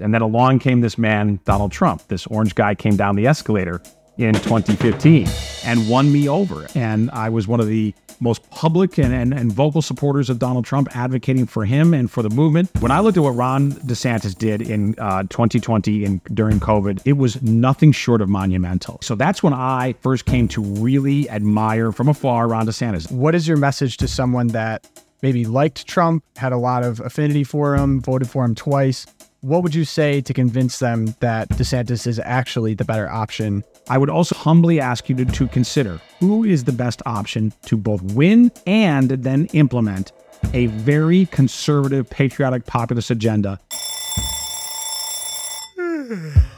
And then along came this man, Donald Trump. This orange guy came down the escalator in 2015 and won me over. And I was one of the most public and, and, and, vocal supporters of Donald Trump, advocating for him and for the movement. When I looked at what Ron DeSantis did in uh, 2020 and during COVID, it was nothing short of monumental. So that's when I first came to really admire from afar Ron DeSantis. What is your message to someone that maybe liked Trump, had a lot of affinity for him, voted for him twice? What would you say to convince them that DeSantis is actually the better option? I would also humbly ask you to, to consider who is the best option to both win and then implement a very conservative, patriotic, populist agenda.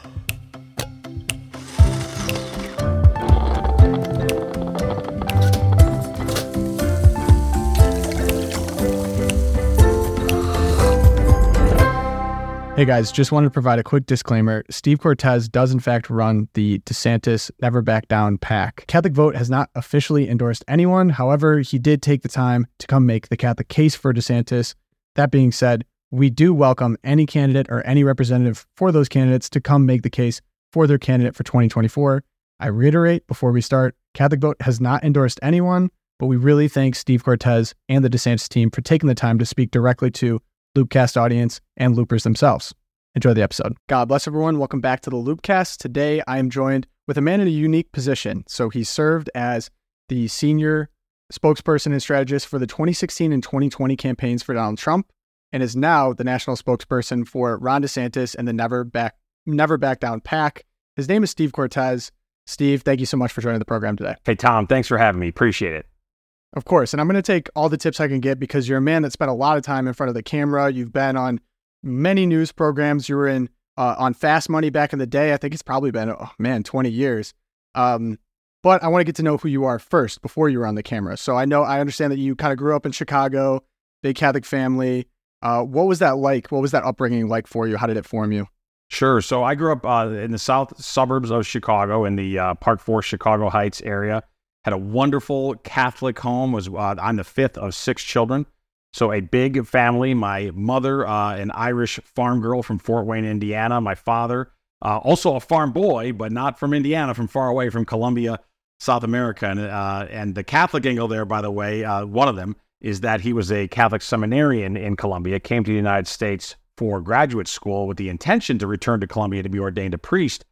Hey guys, just wanted to provide a quick disclaimer. Steve Cortes does, in fact, run the DeSantis Never Back Down PAC. Catholic Vote has not officially endorsed anyone. However, he did take the time to come make the Catholic case for DeSantis. That being said, we do welcome any candidate or any representative for those candidates to come make the case for their candidate for 2024. I reiterate before we start CatholicVote has not endorsed anyone, but we really thank Steve Cortes and the DeSantis team for taking the time to speak directly to Loopcast audience, and loopers themselves. Enjoy the episode. God bless everyone. Welcome back to the Loopcast. Today I am joined with a man in a unique position. So he served as the senior spokesperson and strategist for the 2016 and 2020 campaigns for Donald Trump and is now the national spokesperson for Ron DeSantis and the Never Back Never Back Down PAC. His name is Steve Cortes. Steve, thank you so much for joining the program today. Hey Tom, thanks for having me. Appreciate it. Of course. And I'm going to take all the tips I can get because you're a man that spent a lot of time in front of the camera. You've been on many news programs. You were in uh, on Fast Money back in the day. I think it's probably been, oh, man, 20 years. Um, but I want to get to know who you are first before you were on the camera. So I know, I understand that you kind of grew up in Chicago, big Catholic family. Uh, what was that like? What was that upbringing like for you? How did it form you? Sure. So I grew up uh, in the south suburbs of Chicago in the uh, Park Forest, Chicago Heights area had a wonderful Catholic home. Was uh, I'm the fifth of six children, so a big family. My mother, uh, an Irish farm girl from Fort Wayne, Indiana. My father, uh, also a farm boy, but not from Indiana, from far away, from Colombia, South America. And uh, and the Catholic angle there, by the way, uh, one of them is that he was a Catholic seminarian in Colombia, came to the United States for graduate school with the intention to return to Colombia to be ordained a priest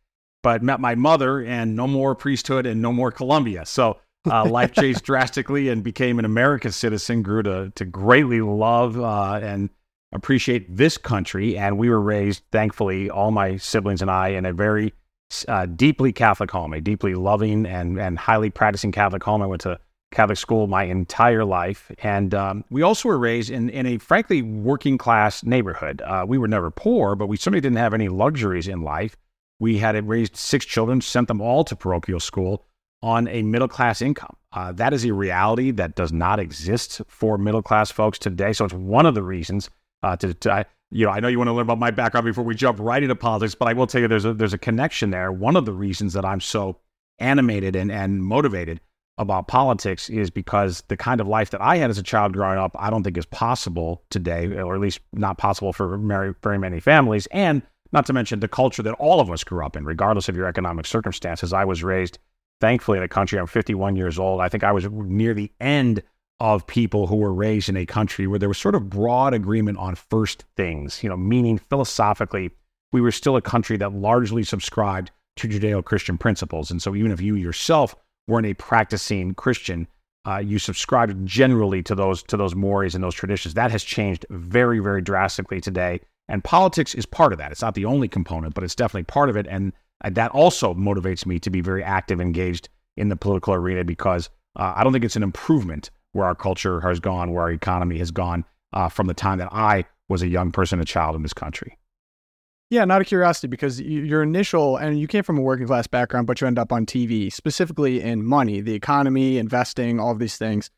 but met my mother and no more priesthood and no more Colombia. So uh, life changed drastically and became an American citizen, grew to, to greatly love uh, and appreciate this country. And we were raised, thankfully, all my siblings and I, in a very uh, deeply Catholic home, a deeply loving and, and highly practicing Catholic home. I went to Catholic school my entire life. And um, we also were raised in, in a frankly working class neighborhood. Uh, we were never poor, but we certainly didn't have any luxuries in life. We had raised six children, sent them all to parochial school on a middle class income. Uh, that is a reality that does not exist for middle class folks today. So it's one of the reasons uh, to, to you know, I know you want to learn about my background before we jump right into politics, but I will tell you there's a there's a connection there. One of the reasons that I'm so animated and and motivated about politics is because the kind of life that I had as a child growing up, I don't think is possible today, or at least not possible for very, very many families. And not to mention the culture that all of us grew up in, regardless of your economic circumstances. I was raised, thankfully, in a country. I'm 51 years old. I think I was near the end of people who were raised in a country where there was sort of broad agreement on first things, you know, meaning philosophically, we were still a country that largely subscribed to Judeo Christian principles. And so even if you yourself weren't a practicing Christian, uh, you subscribed generally to those to those mores and those traditions. That has changed very, very drastically today. And politics is part of that. It's not the only component, but it's definitely part of it. And that also motivates me to be very active, engaged in the political arena because uh, I don't think it's an improvement where our culture has gone, where our economy has gone uh, from the time that I was a young person, a child in this country. Yeah, not a curiosity because your initial, and you came from a working class background, but you end up on TV, specifically in money, the economy, investing, all of these things.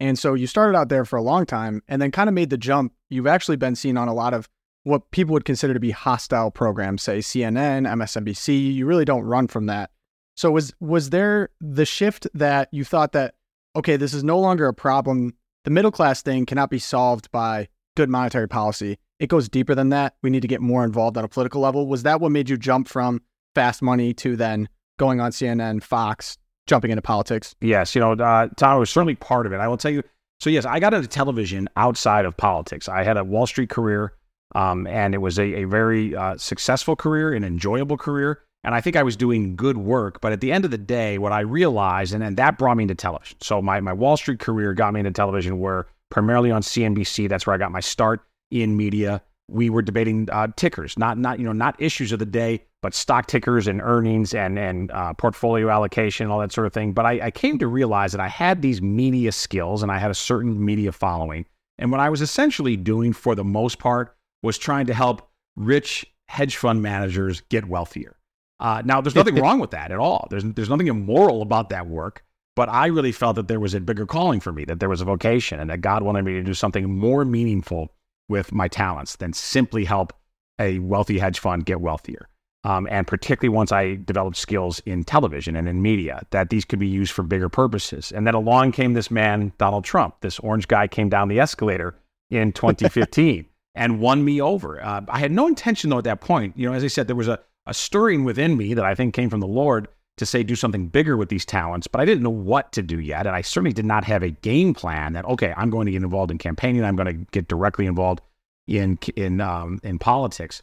And so you started out there for a long time and then kind of made the jump. You've actually been seen on a lot of what people would consider to be hostile programs, say CNN, MSNBC. You really don't run from that. So was was there the shift that you thought that okay, this is no longer a problem. The middle class thing cannot be solved by good monetary policy. it goes deeper than that. We need to get more involved on a political level. Was that what made you jump from fast money to then going on CNN, Fox, jumping into politics? Yes, you know, uh, Tom was certainly part of it. I will tell you. So yes, I got into television outside of politics. I had a Wall Street career, um, and it was a, a very uh, successful career, an enjoyable career, and I think I was doing good work. But at the end of the day, what I realized, and then that brought me into television. So my my Wall Street career got me into television, where primarily on CNBC. That's where I got my start in media we were debating uh, tickers, not not you know not issues of the day, but stock tickers and earnings and and uh, portfolio allocation, all that sort of thing. But I, I, came to realize that I had these media skills and I had a certain media following, and what I was essentially doing for the most part was trying to help rich hedge fund managers get wealthier. Uh, now, there's nothing wrong with that at all. There's there's nothing immoral about that work. But I really felt that there was a bigger calling for me, that there was a vocation, and that God wanted me to do something more meaningful with my talents than simply help a wealthy hedge fund get wealthier. Um, and particularly once I developed skills in television and in media, that these could be used for bigger purposes. And then along came this man, Donald Trump. This orange guy came down the escalator in 2015 and won me over. Uh, I had no intention, though, at that point. You know, as I said, there was a, a stirring within me that I think came from the Lord to say do something bigger with these talents, but I didn't know what to do yet. And I certainly did not have a game plan that, okay, I'm going to get involved in campaigning. I'm going to get directly involved in, in, um, in politics.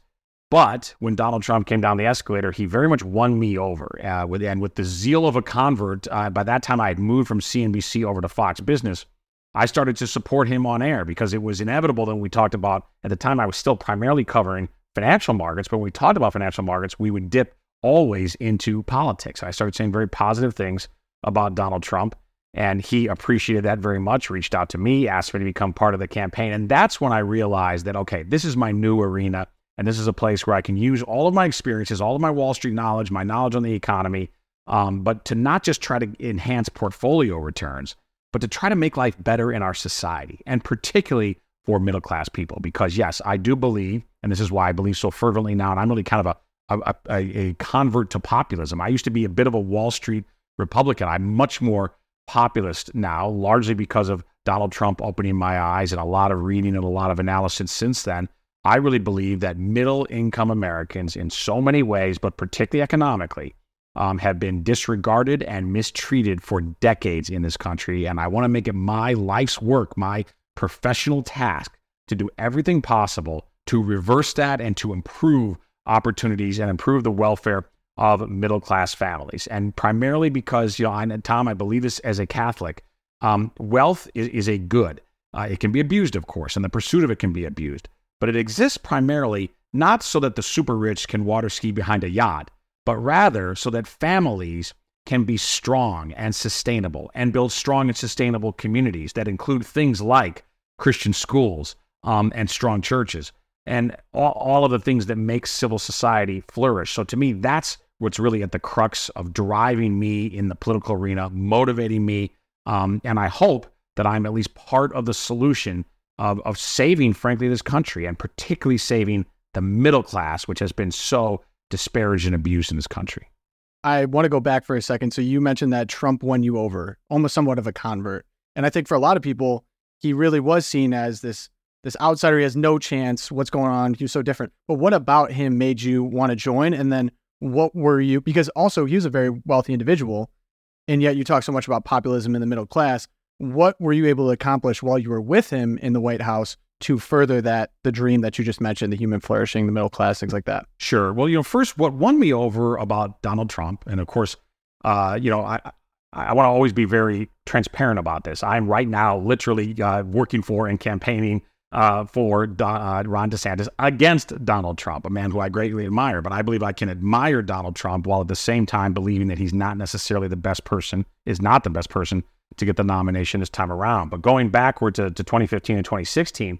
But when Donald Trump came down the escalator, he very much won me over. Uh, with, and with the zeal of a convert, uh, by that time I had moved from CNBC over to Fox Business. I started to support him on air because it was inevitable that we talked about, at the time, I was still primarily covering financial markets. But when we talked about financial markets, we would dip always into politics. I started saying very positive things about Donald Trump, and he appreciated that very much, reached out to me, asked me to become part of the campaign. And that's when I realized that, okay, this is my new arena, and this is a place where I can use all of my experiences, all of my Wall Street knowledge, my knowledge on the economy, um, but to not just try to enhance portfolio returns, but to try to make life better in our society, and particularly for middle class people. Because, yes, I do believe, and this is why I believe so fervently now, and I'm really kind of a a, a, convert to populism. I used to be a bit of a Wall Street Republican. I'm much more populist now, largely because of Donald Trump opening my eyes and a lot of reading and a lot of analysis since then. I really believe that middle income Americans, in so many ways, but particularly economically, um, have been disregarded and mistreated for decades in this country. And I want to make it my life's work, my professional task to do everything possible to reverse that and to improve opportunities and improve the welfare of middle class families. And primarily because, you know, I, Tom, I believe this as a Catholic, um, wealth is, is, a good. Uh, it can be abused, of course, and the pursuit of it can be abused. But it exists primarily not so that the super rich can water ski behind a yacht, but rather so that families can be strong and sustainable and build strong and sustainable communities that include things like Christian schools um, and strong churches and all, all of the things that make civil society flourish. So to me, that's what's really at the crux of driving me in the political arena, motivating me. Um, and I hope that I'm at least part of the solution of, of saving, frankly, this country and particularly saving the middle class, which has been so disparaged and abused in this country. I want to go back for a second. So you mentioned that Trump won you over, almost somewhat of a convert. And I think for a lot of people, he really was seen as this this outsider he has no chance what's going on he was so different but what about him made you want to join and then what were you because also he was a very wealthy individual and yet you talk so much about populism in the middle class what were you able to accomplish while you were with him in the white house to further that the dream that you just mentioned the human flourishing the middle class things like that sure well you know first what won me over about donald trump and of course uh, you know i I want to always be very transparent about this. I'm right now literally uh, working for and campaigning uh, for uh, Ron DeSantis against Donald Trump, a man who I greatly admire. But I believe I can admire Donald Trump while at the same time believing that he's not necessarily the best person, is not the best person to get the nomination this time around. But going backward to, to 2015 and 2016,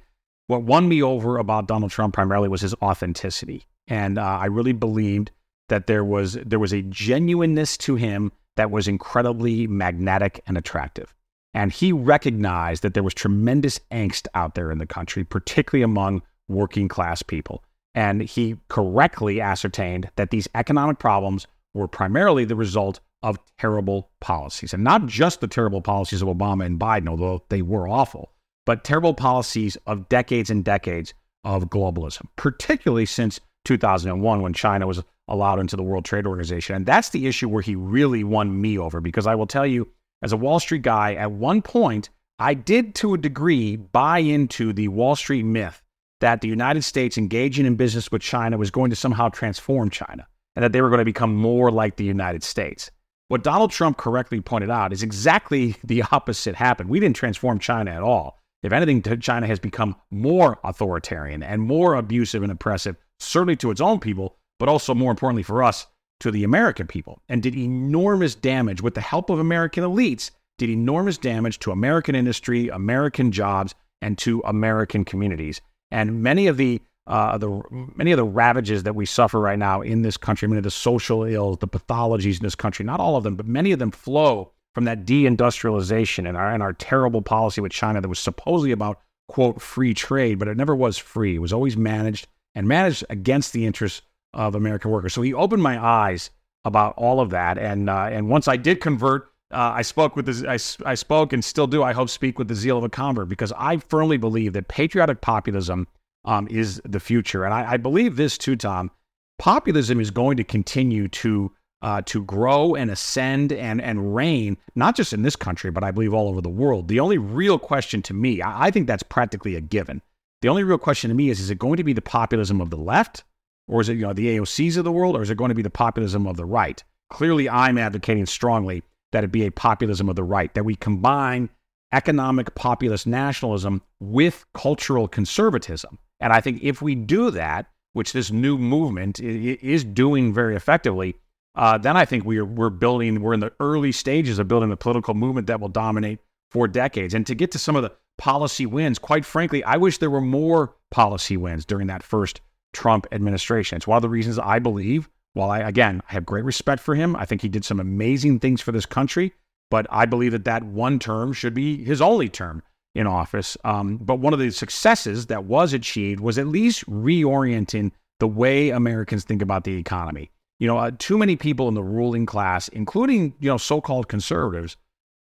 what won me over about Donald Trump primarily was his authenticity. And uh, I really believed that there was there was a genuineness to him that was incredibly magnetic and attractive. And he recognized that there was tremendous angst out there in the country, particularly among working class people. And he correctly ascertained that these economic problems were primarily the result of terrible policies. And not just the terrible policies of Obama and Biden, although they were awful, but terrible policies of decades and decades of globalism, particularly since 2001 when China was allowed into the World Trade Organization. And that's the issue where he really won me over because I will tell you, as a Wall Street guy, at one point, I did to a degree buy into the Wall Street myth that the United States engaging in business with China was going to somehow transform China and that they were going to become more like the United States. What Donald Trump correctly pointed out is exactly the opposite happened. We didn't transform China at all. If anything, China has become more authoritarian and more abusive and oppressive, certainly to its own people, but also more importantly for us, to the American people, and did enormous damage with the help of American elites, did enormous damage to American industry, American jobs, and to American communities. And many of the uh, the many of the ravages that we suffer right now in this country, many of the social ills, the pathologies in this country, not all of them, but many of them flow from that deindustrialization and our and our terrible policy with China that was supposedly about quote free trade, but it never was free. It was always managed and managed against the interests of American workers. So he opened my eyes about all of that, and uh, and once I did convert. Uh, I spoke with the, I, I spoke and still do. I hope speak with the zeal of a convert because I firmly believe that patriotic populism um, is the future. And I, I, believe this too, Tom. Populism is going to continue to uh, to grow and ascend and and reign, not just in this country, but I believe all over the world. The only real question to me, I, I think that's practically a given. The only real question to me is: Is it going to be the populism of the left, or is it you know the AOCs of the world, or is it going to be the populism of the right? Clearly, I'm advocating strongly that it be a populism of the right, that we combine economic populist nationalism with cultural conservatism. And I think if we do that, which this new movement is doing very effectively, uh, then I think we're we're building we're in the early stages of building the political movement that will dominate for decades. And to get to some of the policy wins, quite frankly, I wish there were more policy wins during that first Trump administration. It's one of the reasons I believe. While I again I have great respect for him, I think he did some amazing things for this country. But I believe that that one term should be his only term in office. Um, but one of the successes that was achieved was at least reorienting the way Americans think about the economy. You know, uh, too many people in the ruling class, including you know so-called conservatives,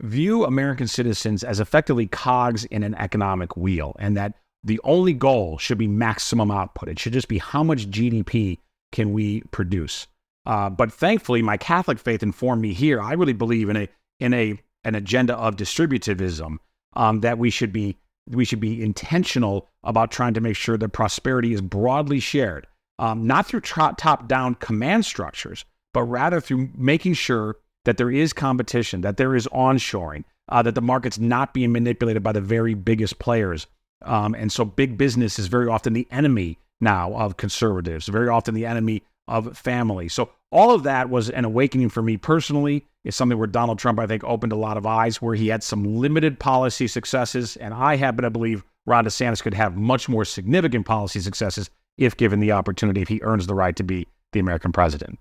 view American citizens as effectively cogs in an economic wheel, and that the only goal should be maximum output. It should just be how much GDP can we produce. Uh, but thankfully, my Catholic faith informed me here. I really believe in a in a an agenda of distributivism um, that we should be we should be intentional about trying to make sure that prosperity is broadly shared, um, not through top down command structures, but rather through making sure that there is competition, that there is onshoring, uh, that the market's not being manipulated by the very biggest players. Um, and so big business is very often the enemy now of conservatives, very often the enemy of family. So all of that was an awakening for me personally. It's something where Donald Trump, I think, opened a lot of eyes, where he had some limited policy successes. And I happen to believe Ron DeSantis could have much more significant policy successes if given the opportunity, if he earns the right to be the American president.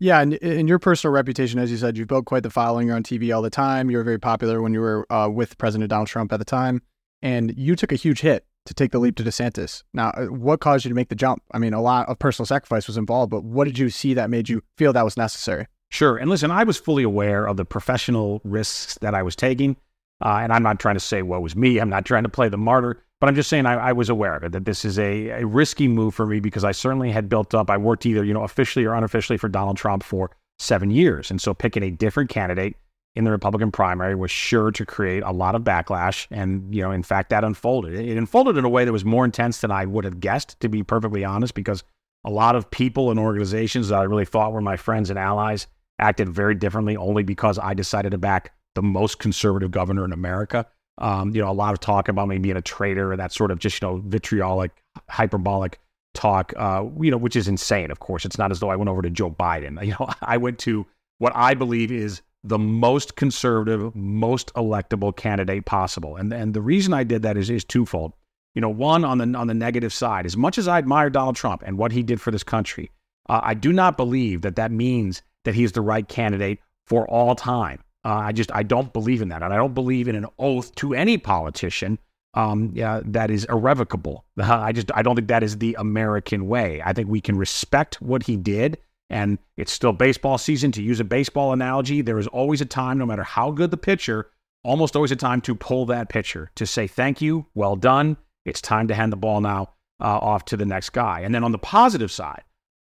Yeah, and in your personal reputation, as you said, you've built quite the following. You're on TV all the time. You were very popular when you were uh, with President Donald Trump at the time, and you took a huge hit to take the leap to DeSantis. Now, uh, what caused you to make the jump? I mean, a lot of personal sacrifice was involved, but what did you see that made you feel that was necessary? Sure. And listen, I was fully aware of the professional risks that I was taking. Uh, and I'm not trying to say what was me. I'm not trying to play the martyr, but I'm just saying I, I was aware of it, that this is a, a risky move for me because I certainly had built up, I worked either, you know, officially or unofficially for Donald Trump for seven years. And so picking a different candidate in the Republican primary was sure to create a lot of backlash. And, you know, in fact, that unfolded. It unfolded in a way that was more intense than I would have guessed, to be perfectly honest, because a lot of people and organizations that I really thought were my friends and allies acted very differently only because I decided to back the most conservative governor in America. Um, you know, a lot of talk about me being a traitor and that sort of just, you know, vitriolic, hyperbolic talk, uh, you know, which is insane, of course. It's not as though I went over to Joe Biden. You know, I went to what I believe is the most conservative, most electable candidate possible. And and the reason I did that is is twofold. You know, one on the on the negative side, as much as I admire Donald Trump and what he did for this country, uh, I do not believe that that means that he's the right candidate for all time. Uh, I just I don't believe in that, and I don't believe in an oath to any politician um, yeah, that is irrevocable. I just I don't think that is the American way. I think we can respect what he did and it's still baseball season. To use a baseball analogy, there is always a time, no matter how good the pitcher, almost always a time to pull that pitcher, to say, thank you, well done. It's time to hand the ball now uh, off to the next guy. And then on the positive side,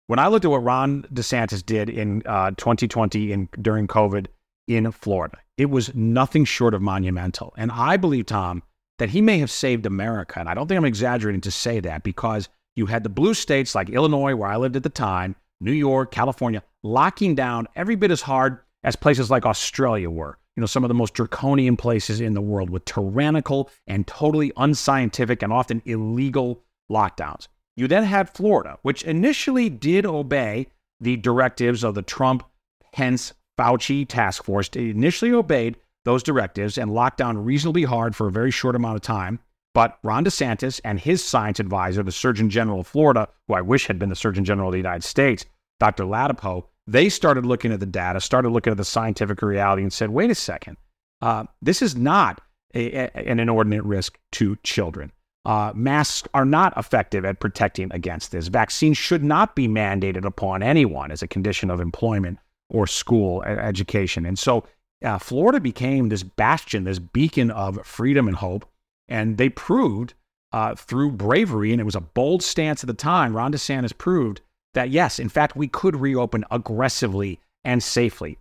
when I looked at what Ron DeSantis did in uh, 2020 in, during COVID in Florida, it was nothing short of monumental. And I believe, Tom, that he may have saved America. And I don't think I'm exaggerating to say that because you had the blue states like Illinois, where I lived at the time, New York, California, locking down every bit as hard as places like Australia were. You know, some of the most draconian places in the world with tyrannical and totally unscientific and often illegal lockdowns. You then had Florida, which initially did obey the directives of the Trump, Pence, Fauci task force. Initially obeyed those directives and locked down reasonably hard for a very short amount of time. But Ron DeSantis and his science advisor, the Surgeon General of Florida, who I wish had been the Surgeon General of the United States, Dr. Ladapo, they started looking at the data, started looking at the scientific reality, and said, wait a second, uh, this is not a, a, an inordinate risk to children. Uh, masks are not effective at protecting against this. Vaccines should not be mandated upon anyone as a condition of employment or school education. And so uh, Florida became this bastion, this beacon of freedom and hope. And they proved uh, through bravery, and it was a bold stance at the time, Ron DeSantis proved that yes, in fact, we could reopen aggressively and safely.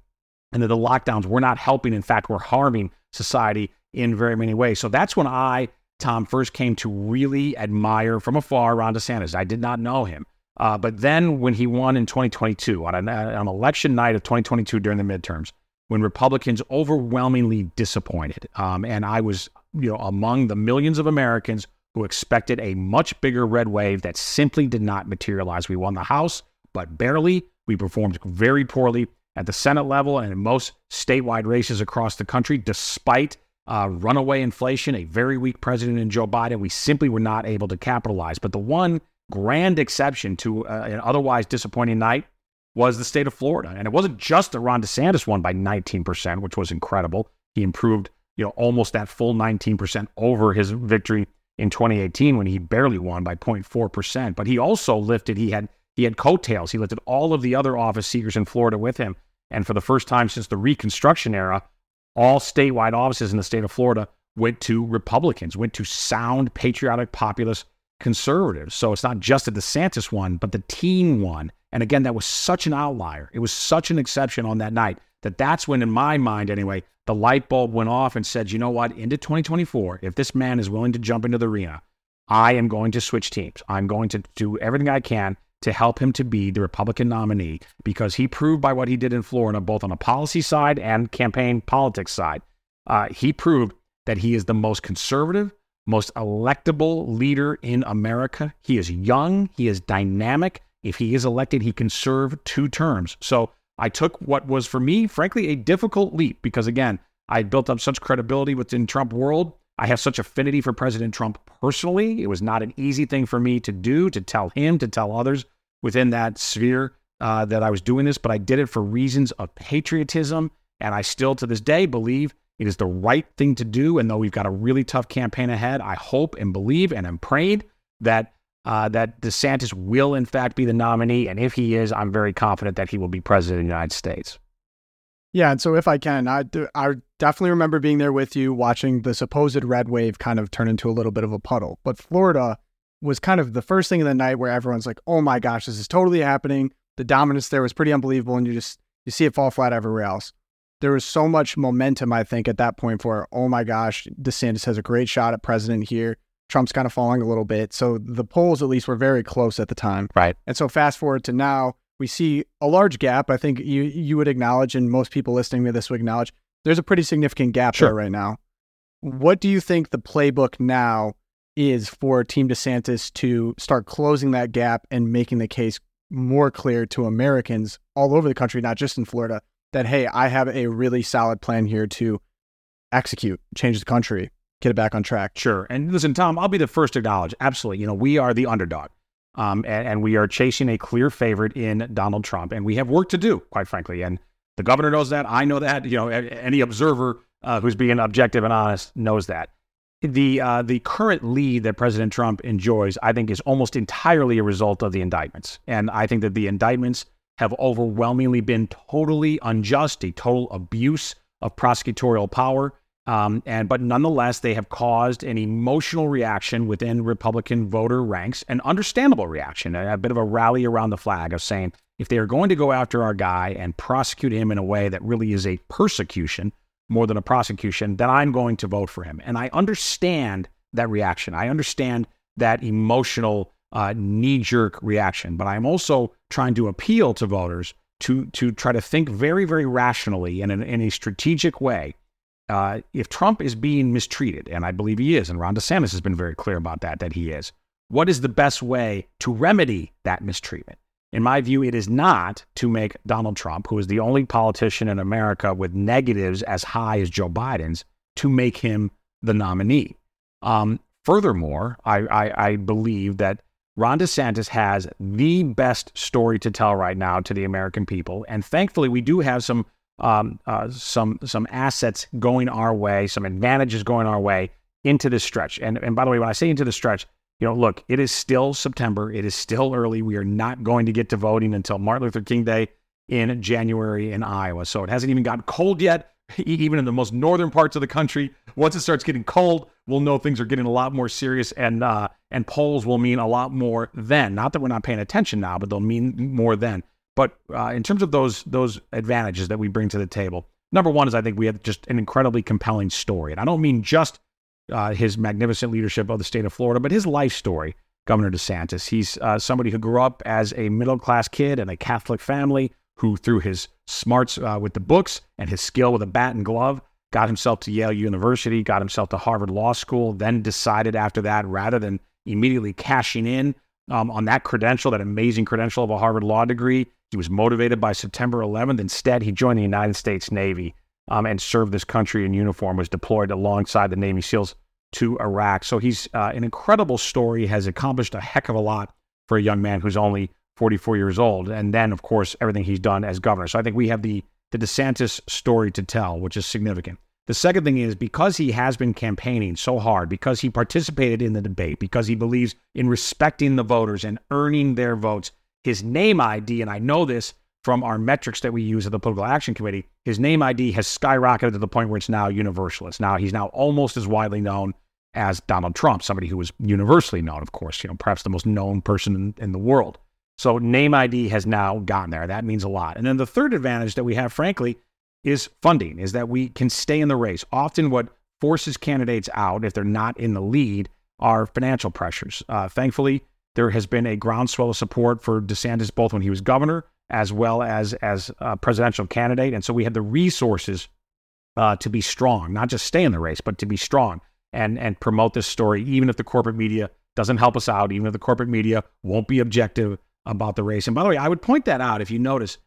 And that the lockdowns were not helping. In fact, were harming society in very many ways. So that's when I, Tom, first came to really admire from afar Ron DeSantis. I did not know him. Uh, but then when he won in 2022, on an, on election night of 2022 during the midterms, when Republicans overwhelmingly disappointed, um, and I was, you know, among the millions of Americans who expected a much bigger red wave that simply did not materialize. We won the House, but barely. We performed very poorly at the Senate level and in most statewide races across the country, despite uh, runaway inflation, a very weak president in Joe Biden. We simply were not able to capitalize. But the one grand exception to uh, an otherwise disappointing night was the state of Florida. And it wasn't just that Ron DeSantis won by 19%, which was incredible. He improved, you know, almost that full 19% over his victory in 2018 when he barely won by 0.4%. But he also lifted, he had he had coattails. He lifted all of the other office seekers in Florida with him. And for the first time since the Reconstruction era, all statewide offices in the state of Florida went to Republicans, went to sound, patriotic, populist conservatives. So it's not just the DeSantis won, but the teen won. And again, that was such an outlier. It was such an exception on that night that that's when, in my mind anyway, the light bulb went off and said, you know what, into 2024, if this man is willing to jump into the arena, I am going to switch teams. I'm going to do everything I can to help him to be the Republican nominee because he proved by what he did in Florida, both on a policy side and campaign politics side, uh, he proved that he is the most conservative, most electable leader in America. He is young, he is dynamic. If he is elected, he can serve two terms. So I took what was for me, frankly, a difficult leap because again, I built up such credibility within Trump world. I have such affinity for President Trump personally. It was not an easy thing for me to do, to tell him, to tell others within that sphere uh, that I was doing this, but I did it for reasons of patriotism. And I still, to this day, believe it is the right thing to do. And though we've got a really tough campaign ahead, I hope and believe and am prayed that uh, that DeSantis will, in fact, be the nominee. And if he is, I'm very confident that he will be president of the United States. Yeah, and so if I can, I, I definitely remember being there with you watching the supposed red wave kind of turn into a little bit of a puddle. But Florida was kind of the first thing in the night where everyone's like, "Oh my gosh, this is totally happening." The dominance there was pretty unbelievable, and you just you see it fall flat everywhere else. There was so much momentum, I think, at that point for, "Oh my gosh, DeSantis has a great shot at president here." Trump's kind of falling a little bit. So the polls, at least, were very close at the time. Right. And so fast forward to now, we see a large gap. I think you you would acknowledge, and most people listening to this would acknowledge, there's a pretty significant gap sure. there right now. What do you think the playbook now is for Team DeSantis to start closing that gap and making the case more clear to Americans all over the country, not just in Florida, that hey, I have a really solid plan here to execute, change the country, get it back on track. Sure. And listen, Tom, I'll be the first to acknowledge, absolutely. You know, we are the underdog. Um, and, and, we are chasing a clear favorite in Donald Trump, and we have work to do, quite frankly. And the governor knows that. I know that. You know, any observer uh, who's being objective and honest knows that. The uh, the current lead that President Trump enjoys, I think, is almost entirely a result of the indictments, and I think that the indictments have overwhelmingly been totally unjust, a total abuse of prosecutorial power Um, and but nonetheless, they have caused an emotional reaction within Republican voter ranks, an understandable reaction, a, a bit of a rally around the flag of saying if they are going to go after our guy and prosecute him in a way that really is a persecution more than a prosecution, then I'm going to vote for him. And I understand that reaction. I understand that emotional uh, knee jerk reaction, but I'm also trying to appeal to voters to to try to think very, very rationally and in, in a strategic way. Uh, if Trump is being mistreated, and I believe he is, and Ron DeSantis has been very clear about that, that he is, what is the best way to remedy that mistreatment? In my view, it is not to make Donald Trump, who is the only politician in America with negatives as high as Joe Biden's, to make him the nominee. Um, furthermore, I, I, I believe that Ron DeSantis has the best story to tell right now to the American people, and thankfully, we do have some um, uh, some some assets going our way, some advantages going our way into this stretch. And and by the way, when I say into the stretch, you know, look, it is still September. It is still early. We are not going to get to voting until Martin Luther King Day in January in Iowa. So it hasn't even gotten cold yet, even in the most northern parts of the country. Once it starts getting cold, we'll know things are getting a lot more serious, and uh, and polls will mean a lot more then. Not that we're not paying attention now, but they'll mean more then. But uh, in terms of those those advantages that we bring to the table, number one is I think we have just an incredibly compelling story, and I don't mean just uh, his magnificent leadership of the state of Florida, but his life story. Governor DeSantis. He's uh, somebody who grew up as a middle class kid in a Catholic family who, through his smarts uh, with the books and his skill with a bat and glove, got himself to Yale University, got himself to Harvard Law School, then decided after that, rather than immediately cashing in um, on that credential, that amazing credential of a Harvard Law degree, he was motivated by September 11th. Instead, he joined the United States Navy um, and served this country in uniform, was deployed alongside the Navy SEALs to Iraq. So he's uh, an incredible story, has accomplished a heck of a lot for a young man who's only 44 years old. And then, of course, everything he's done as governor. So I think we have the, the DeSantis story to tell, which is significant. The second thing is because he has been campaigning so hard, because he participated in the debate, because he believes in respecting the voters and earning their votes, his name ID, and I know this from our metrics that we use at the Political Action Committee, his name ID has skyrocketed to the point where it's now universalist. Now he's now almost as widely known as Donald Trump, somebody who was universally known, of course, you know, perhaps the most known person in, in the world. So name ID has now gotten there. That means a lot. And then the third advantage that we have, frankly, is funding, is that we can stay in the race. Often what forces candidates out, if they're not in the lead, are financial pressures. Uh, thankfully, there has been a groundswell of support for DeSantis both when he was governor as well as as a presidential candidate, and so we have the resources uh, to be strong, not just stay in the race, but to be strong and and promote this story, even if the corporate media doesn't help us out, even if the corporate media won't be objective about the race. And by the way, I would point that out if you notice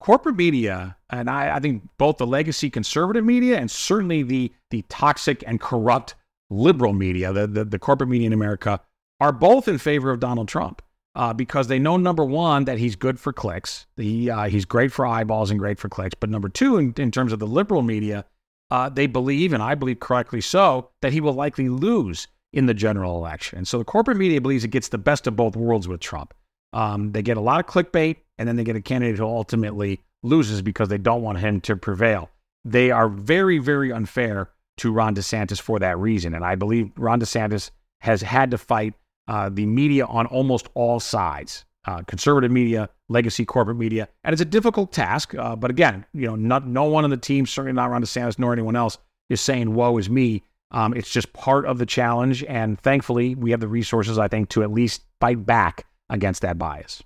corporate media, and I, I think both the legacy conservative media and certainly the the toxic and corrupt liberal media, the, the, the corporate media in America, are both in favor of Donald Trump. Uh, because they know number one that he's good for clicks, he uh, he's great for eyeballs and great for clicks. But number two, in, in terms of the liberal media, uh, they believe, and I believe correctly so, that he will likely lose in the general election. And so the corporate media believes it gets the best of both worlds with Trump. Um, they get a lot of clickbait, and then they get a candidate who ultimately loses because they don't want him to prevail. They are very, very unfair to Ron DeSantis for that reason. And I believe Ron DeSantis has had to fight uh, the media on almost all sides uh, conservative media, legacy corporate media. And it's a difficult task. Uh, but again, you know, not, no one on the team, certainly not Ron DeSantis nor anyone else, is saying, woe is me. Um, it's just part of the challenge. And thankfully, we have the resources, I think, to at least fight back against that bias.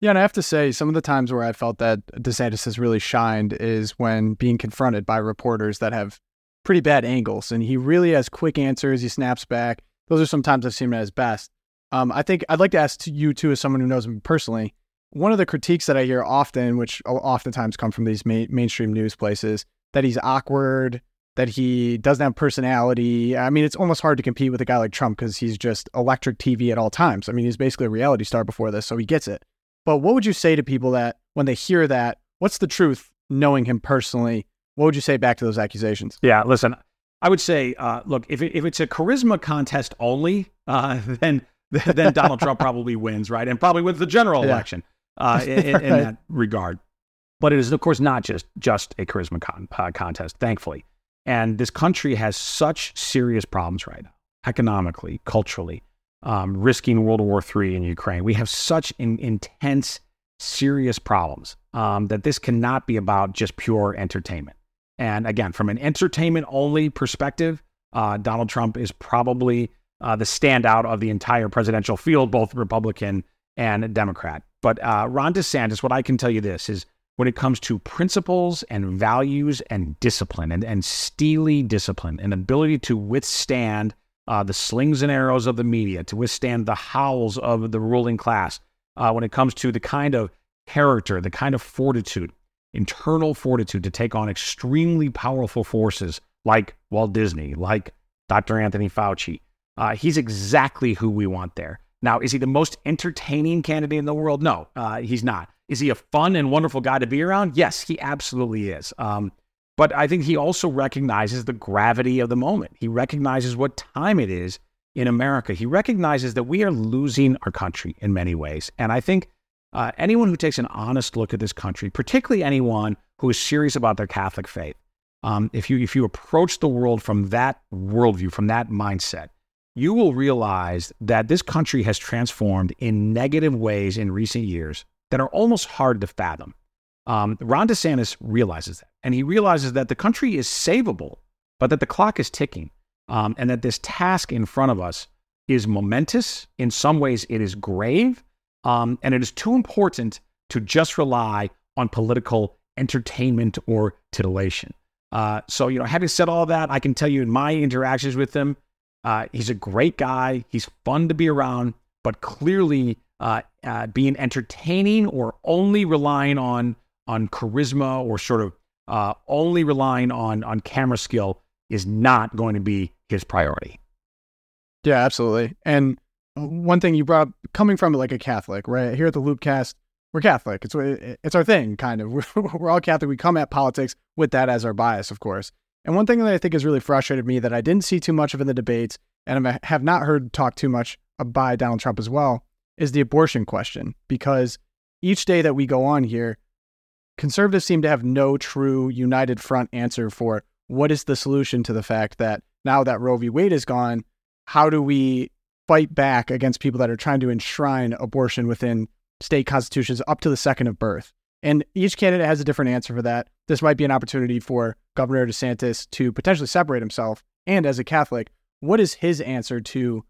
Yeah, and I have to say, some of the times where I felt that DeSantis has really shined is when being confronted by reporters that have pretty bad angles. And he really has quick answers. He snaps back. Those are sometimes I've seen him at his best. Um, I think I'd like to ask you too, as someone who knows him personally, one of the critiques that I hear often, which oftentimes come from these mainstream news places, that he's awkward, that he doesn't have personality. I mean, it's almost hard to compete with a guy like Trump because he's just electric TV at all times. I mean, he's basically a reality star before this, so he gets it. But what would you say to people that when they hear that, what's the truth, knowing him personally? What would you say back to those accusations? Yeah, listen, I would say, uh, look, if, it, if it's a charisma contest only, uh, then then Donald Trump probably wins, right? And probably wins the general yeah. election uh, in, in, that regard. But it is, of course, not just just a charisma con- uh, contest. Thankfully, And this country has such serious problems right now, economically, culturally, um, risking World War III in Ukraine. We have such in, intense, serious problems um, that this cannot be about just pure entertainment. And again, from an entertainment only perspective, uh, Donald Trump is probably uh, the standout of the entire presidential field, both Republican and Democrat. But uh, Ron DeSantis, what I can tell you this is when it comes to principles and values and discipline and, and steely discipline and ability to withstand uh, the slings and arrows of the media, to withstand the howls of the ruling class, uh, when it comes to the kind of character, the kind of fortitude, internal fortitude to take on extremely powerful forces like Walt Disney, like Dr. Anthony Fauci. Uh, he's exactly who we want there. Now, is he the most entertaining candidate in the world? No, uh, he's not. Is he a fun and wonderful guy to be around? Yes, he absolutely is. Um, but I think he also recognizes the gravity of the moment. He recognizes what time it is in America. He recognizes that we are losing our country in many ways. And I think uh, anyone who takes an honest look at this country, particularly anyone who is serious about their Catholic faith, um, if you if you approach the world from that worldview, from that mindset, you will realize that this country has transformed in negative ways in recent years that are almost hard to fathom. Um, Ron DeSantis realizes that, and he realizes that the country is savable, but that the clock is ticking, um, and that this task in front of us is momentous. In some ways, it is grave, um, and it is too important to just rely on political entertainment or titillation. Uh, so, you know, having said all that, I can tell you in my interactions with him, uh, he's a great guy. He's fun to be around, but clearly uh, uh, being entertaining or only relying on on charisma or sort of uh, only relying on on camera skill is not going to be his priority. Yeah, absolutely. And one thing you brought up, coming from like a Catholic, right here at the Loopcast, we're Catholic. It's it's our thing, kind of. We're, we're all Catholic. We come at politics with that as our bias, of course. And one thing that I think has really frustrated me that I didn't see too much of in the debates, and I have not heard talk too much by Donald Trump as well, is the abortion question. Because each day that we go on here, conservatives seem to have no true united front answer for what is the solution to the fact that now that Roe v. Wade is gone, how do we fight back against people that are trying to enshrine abortion within state constitutions up to the second of birth. And each candidate has a different answer for that. This might be an opportunity for Governor DeSantis to potentially separate himself. And as a Catholic, what is his answer to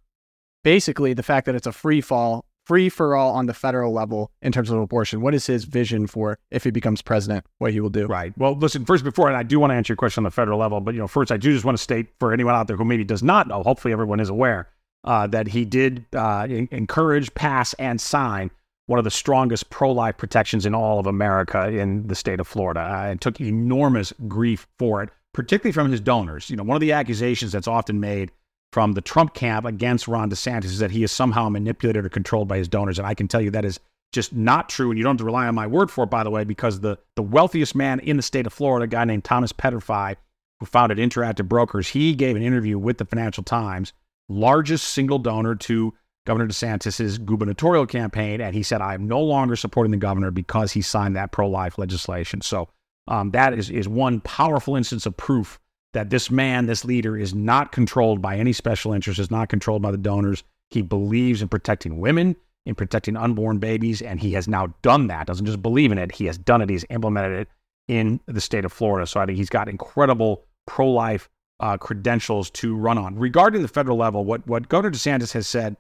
basically the fact that it's a free fall, free for all on the federal level in terms of abortion? What is his vision for if he becomes president, what he will do? Right. Well, listen, first, before, and I do want to answer your question on the federal level, but, you know, first, I do just want to state for anyone out there who maybe does not know, hopefully everyone is aware, uh, that he did uh, encourage, pass, and sign one of the strongest pro life protections in all of America in the state of Florida and took enormous grief for it, particularly from his donors. You know, one of the accusations that's often made from the Trump camp against Ron DeSantis is that he is somehow manipulated or controlled by his donors. And I can tell you that is just not true. And you don't have to rely on my word for it, by the way, because the, the wealthiest man in the state of Florida, a guy named Thomas Peterffy, who founded Interactive Brokers, he gave an interview with the Financial Times, largest single donor to Governor DeSantis's gubernatorial campaign, and he said, "I am no longer supporting the governor because he signed that pro-life legislation." So um, that is is one powerful instance of proof that this man, this leader, is not controlled by any special interest, is not controlled by the donors. He believes in protecting women, in protecting unborn babies, and he has now done that. Doesn't just believe in it; he has done it. He's implemented it in the state of Florida. So I think he's got incredible pro-life uh, credentials to run on. Regarding the federal level, what what Governor DeSantis has said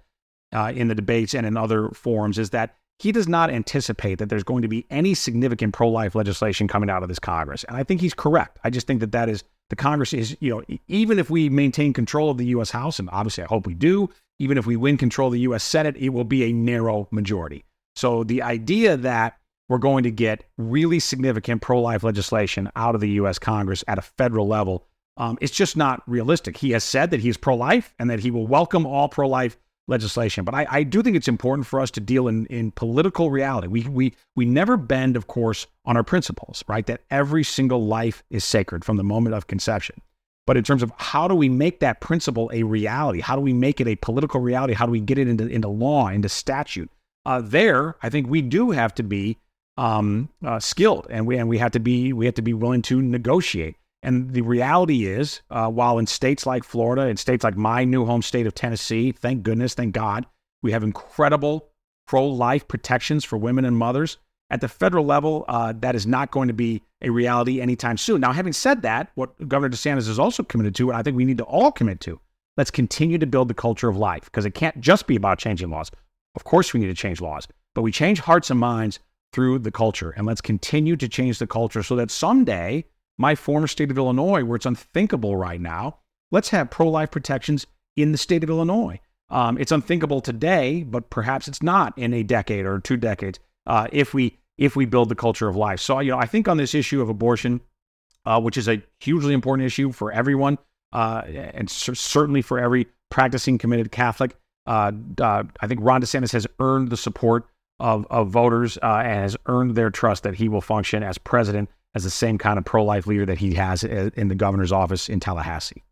uh, in the debates and in other forums is that he does not anticipate that there's going to be any significant pro-life legislation coming out of this Congress, and I think he's correct. I just think that that is the Congress is, you know, even if we maintain control of the U.S. House, and obviously I hope we do, even if we win control of the U.S. Senate, it will be a narrow majority. So the idea that we're going to get really significant pro-life legislation out of the U.S. Congress at a federal level, um, it's just not realistic. He has said that he is pro-life and that he will welcome all pro-life legislation. But I, I, do think it's important for us to deal in, in political reality. We, we, we never bend, of course, on our principles, right? That every single life is sacred from the moment of conception. But in terms of how do we make that principle a reality? How do we make it a political reality? How do we get it into, into law, into statute? Uh, there, I think we do have to be um, uh, skilled, and we and we have to be we have to be willing to negotiate. And the reality is, uh, while in states like Florida and states like my new home state of Tennessee, thank goodness, thank God, we have incredible pro life protections for women and mothers. At the federal level, uh, that is not going to be a reality anytime soon. Now, having said that, what Governor DeSantis is also committed to, and I think we need to all commit to, let's continue to build the culture of life because it can't just be about changing laws. Of course, we need to change laws, but we change hearts and minds through the culture. And let's continue to change the culture so that someday, my former state of Illinois, where it's unthinkable right now, let's have pro life protections in the state of Illinois. Um, it's unthinkable today, but perhaps it's not in a decade or two decades uh, if we if we build the culture of life. So you know, I think on this issue of abortion, uh, which is a hugely important issue for everyone, uh, and c- certainly for every practicing committed Catholic, uh, uh, I think Ron DeSantis has earned the support of of voters uh, and has earned their trust that he will function as president as the same kind of pro life leader that he has in the governor's office in Tallahassee.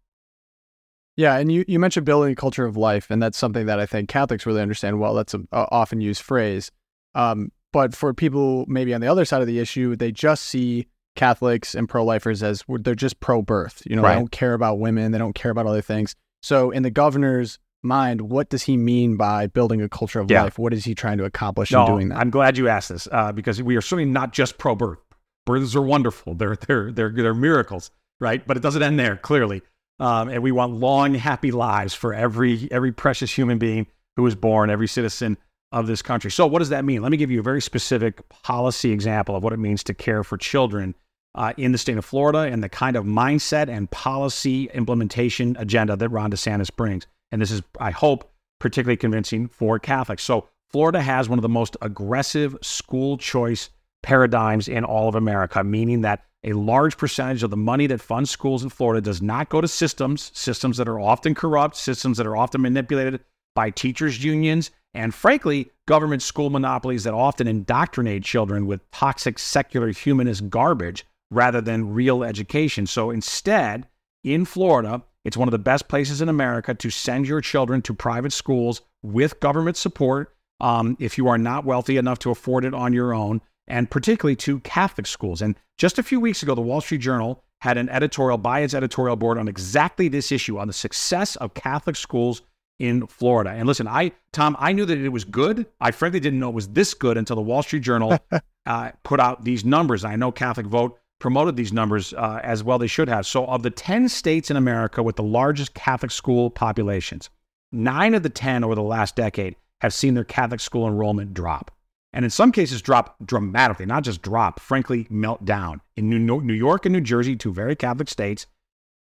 Yeah, and you, you mentioned building a culture of life, and that's something that I think Catholics really understand well. That's a, a often used phrase. Um, but for people maybe on the other side of the issue, they just see Catholics and pro lifers as they're just pro birth. You know, right. they don't care about women, they don't care about other things. So, in the governor's mind, what does he mean by building a culture of yeah. life? What is he trying to accomplish no, in doing that? I'm glad you asked this uh, because we are certainly not just pro birth. Births are wonderful, they're, they're, they're, they're miracles, right? But it doesn't end there, clearly. Um, and we want long, happy lives for every every precious human being who is born, every citizen of this country. So, what does that mean? Let me give you a very specific policy example of what it means to care for children uh, in the state of Florida and the kind of mindset and policy implementation agenda that Ron DeSantis brings. And this is, I hope, particularly convincing for Catholics. So, Florida has one of the most aggressive school choice paradigms in all of America, meaning that a large percentage of the money that funds schools in Florida does not go to systems, systems that are often corrupt, systems that are often manipulated by teachers' unions, and frankly, government school monopolies that often indoctrinate children with toxic secular humanist garbage rather than real education. So instead, in Florida, it's one of the best places in America to send your children to private schools with government support um, if you are not wealthy enough to afford it on your own and particularly to Catholic schools. And just a few weeks ago, the Wall Street Journal had an editorial by its editorial board on exactly this issue on the success of Catholic schools in Florida. And listen, I Tom, I knew that it was good. I frankly didn't know it was this good until the Wall Street Journal uh, put out these numbers. I know CatholicVote promoted these numbers uh, as well. They should have. So, of the ten states in America with the largest Catholic school populations, nine of the ten over the last decade have seen their Catholic school enrollment drop and in some cases drop dramatically, not just drop, frankly, melt down. In New York and New Jersey, two very Catholic states,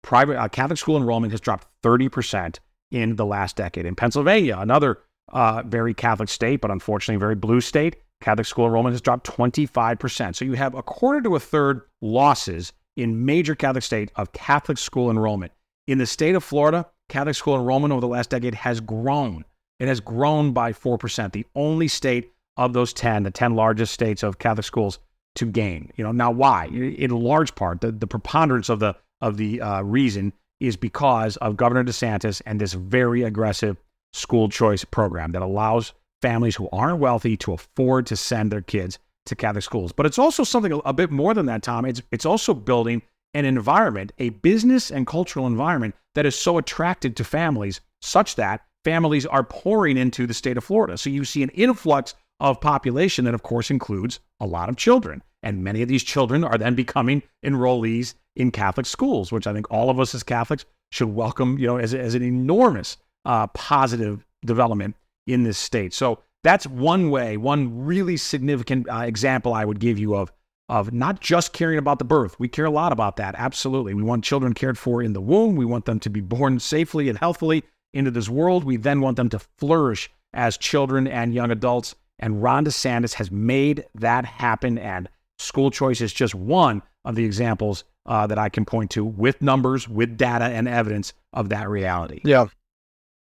private uh, Catholic school enrollment has dropped 30% in the last decade. In Pennsylvania, another uh, very Catholic state, but unfortunately very blue state, Catholic school enrollment has dropped 25%. So you have a quarter to a third losses in major Catholic state of Catholic school enrollment. In the state of Florida, Catholic school enrollment over the last decade has grown. It has grown by 4%, the only state of those 10, the 10 largest states of Catholic schools to gain. You know, now why? In large part, the, the preponderance of the of the uh, reason is because of Governor DeSantis and this very aggressive school choice program that allows families who aren't wealthy to afford to send their kids to Catholic schools. But it's also something a, a bit more than that, Tom. It's it's also building an environment, a business and cultural environment that is so attracted to families such that families are pouring into the state of Florida. So you see an influx of population that, of course, includes a lot of children. And many of these children are then becoming enrollees in Catholic schools, which I think all of us as Catholics should welcome, you know, as, as an enormous uh, positive development in this state. So that's one way, one really significant uh, example I would give you of of not just caring about the birth. We care a lot about that. Absolutely. We want children cared for in the womb. We want them to be born safely and healthily into this world. We then want them to flourish as children and young adults and Ron DeSantis has made that happen. And school choice is just one of the examples uh, that I can point to with numbers, with data and evidence of that reality. Yeah.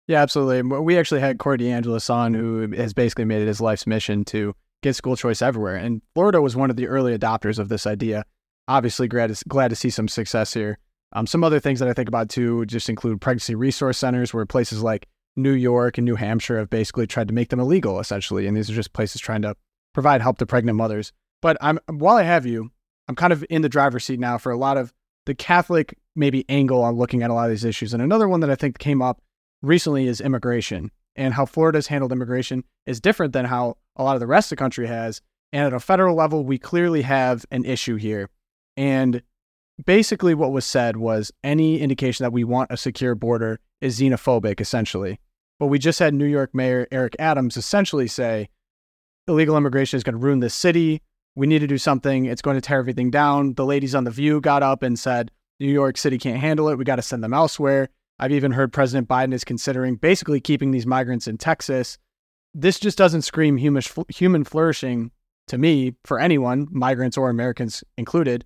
Yeah, absolutely. We actually had Corey DeAngelis on, who has basically made it his life's mission to get school choice everywhere. And Florida was one of the early adopters of this idea. Obviously, glad to, glad to see some success here. Um, some other things that I think about too just include pregnancy resource centers, where places like New York and New Hampshire have basically tried to make them illegal, essentially. And these are just places trying to provide help to pregnant mothers. But I'm while I have you, I'm kind of in the driver's seat now for a lot of the Catholic maybe angle on looking at a lot of these issues. And another one that I think came up recently is immigration and how Florida's handled immigration is different than how a lot of the rest of the country has. And at a federal level, we clearly have an issue here. And basically, what was said was any indication that we want a secure border is xenophobic, essentially. But we just had New York Mayor Eric Adams essentially say illegal immigration is going to ruin this city. We need to do something. It's going to tear everything down. The ladies on The View got up and said, New York City can't handle it. We got to send them elsewhere. I've even heard President Biden is considering basically keeping these migrants in Texas. This just doesn't scream human, human flourishing to me for anyone, migrants or Americans included.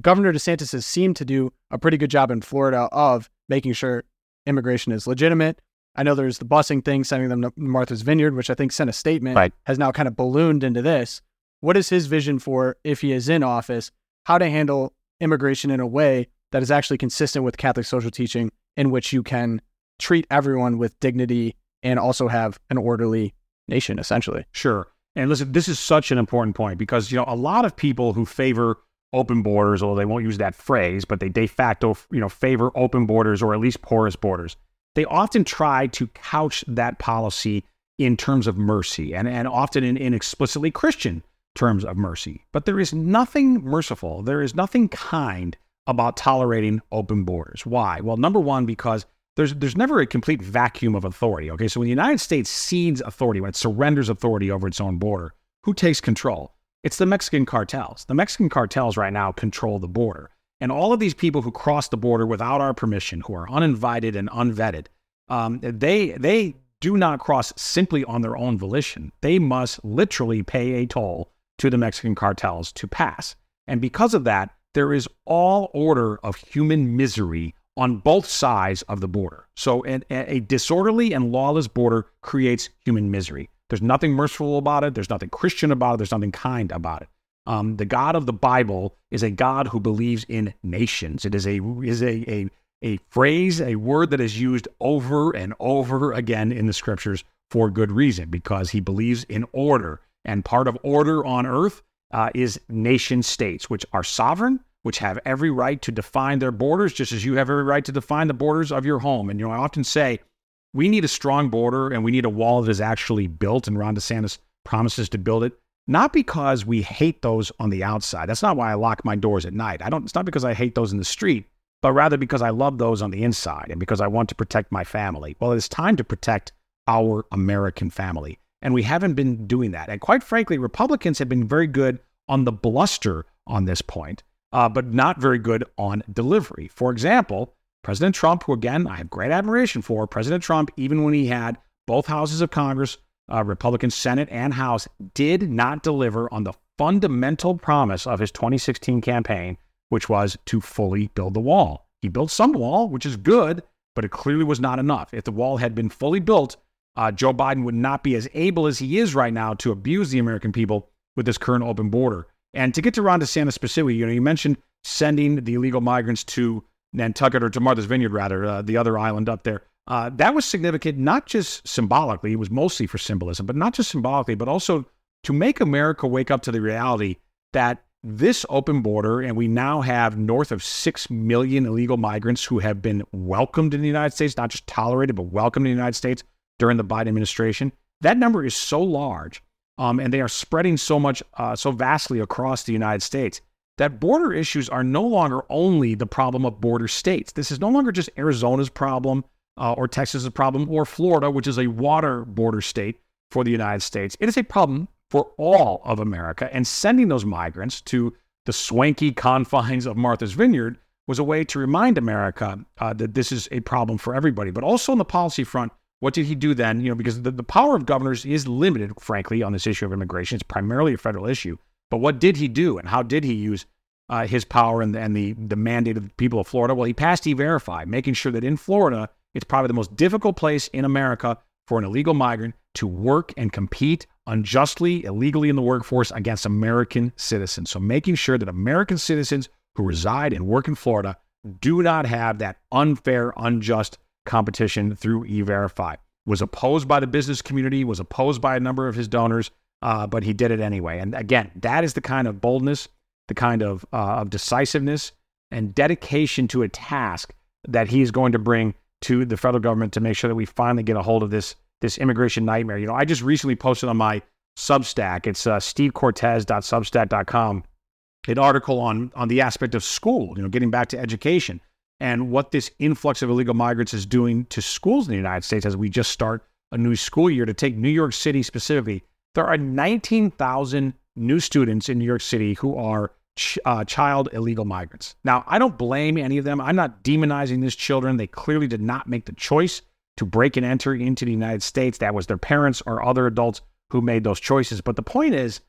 Governor DeSantis has seemed to do a pretty good job in Florida of making sure immigration is legitimate. I know there's the busing thing, sending them to Martha's Vineyard, which I think sent a statement, right. has now kind of ballooned into this. What is his vision for, if he is in office, how to handle immigration in a way that is actually consistent with Catholic social teaching, in which you can treat everyone with dignity and also have an orderly nation, essentially? Sure. And listen, this is such an important point because, you know, a lot of people who favor open borders, although they won't use that phrase, but they de facto, you know, favor open borders or at least porous borders they often try to couch that policy in terms of mercy and, and often in, in explicitly Christian terms of mercy. But there is nothing merciful, there is nothing kind about tolerating open borders. Why? Well, number one, because there's there's never a complete vacuum of authority. Okay, so when the United States cedes authority, when it surrenders authority over its own border, who takes control? It's the Mexican cartels. The Mexican cartels right now control the border. And all of these people who cross the border without our permission, who are uninvited and unvetted, um, they they do not cross simply on their own volition. They must literally pay a toll to the Mexican cartels to pass. And because of that, there is all order of human misery on both sides of the border. So an, a disorderly and lawless border creates human misery. There's nothing merciful about it. There's nothing Christian about it. There's nothing kind about it. Um, the God of the Bible is a God who believes in nations. It is a is a, a a phrase, a word that is used over and over again in the scriptures for good reason, because he believes in order. And part of order on earth uh, is nation states, which are sovereign, which have every right to define their borders, just as you have every right to define the borders of your home. And you know, I often say we need a strong border and we need a wall that is actually built, and Ron DeSantis promises to build it not because we hate those on the outside. That's not why I lock my doors at night. I don't. It's not because I hate those in the street, but rather because I love those on the inside and because I want to protect my family. Well, it's time to protect our American family, and we haven't been doing that. And quite frankly, Republicans have been very good on the bluster on this point, uh, but not very good on delivery. For example, President Trump, who again I have great admiration for, President Trump, even when he had both houses of Congress uh, Republican Senate and House, did not deliver on the fundamental promise of his 2016 campaign, which was to fully build the wall. He built some wall, which is good, but it clearly was not enough. If the wall had been fully built, uh, Joe Biden would not be as able as he is right now to abuse the American people with this current open border. And to get to Ron DeSantis specifically, you know, you mentioned sending the illegal migrants to Nantucket or to Martha's Vineyard, rather, uh, the other island up there. Uh, that was significant, not just symbolically, it was mostly for symbolism, but not just symbolically, but also to make America wake up to the reality that this open border, and we now have north of 6 million illegal migrants who have been welcomed in the United States, not just tolerated, but welcomed in the United States during the Biden administration. That number is so large, um, and they are spreading so much, uh, so vastly across the United States that border issues are no longer only the problem of border states. This is no longer just Arizona's problem uh, or Texas is a problem, or Florida, which is a water border state for the United States. It is a problem for all of America. And sending those migrants to the swanky confines of Martha's Vineyard was a way to remind America uh, that this is a problem for everybody. But also on the policy front, what did he do then? You know, because the, the power of governors is limited, frankly, on this issue of immigration. It's primarily a federal issue. But what did he do, and how did he use uh, his power and, and the, the mandate of the people of Florida? Well, he passed E-Verify, making sure that in Florida, it's probably the most difficult place in America for an illegal migrant to work and compete unjustly, illegally in the workforce against American citizens. So making sure that American citizens who reside and work in Florida do not have that unfair, unjust competition through E-Verify. Was opposed by the business community, was opposed by a number of his donors, uh, but he did it anyway. And again, that is the kind of boldness, the kind of, uh, of decisiveness and dedication to a task that he is going to bring to the federal government to make sure that we finally get a hold of this this immigration nightmare. You know, I just recently posted on my Substack. It's uh, stevecortes.substack.com. An article on on the aspect of school. You know, getting back to education and what this influx of illegal migrants is doing to schools in the United States as we just start a new school year. To take New York City specifically, there are 19,000 new students in New York City who are ch- uh, child illegal migrants. Now, I don't blame any of them. I'm not demonizing these children. They clearly did not make the choice to break and enter into the United States. That was their parents or other adults who made those choices. But the point is,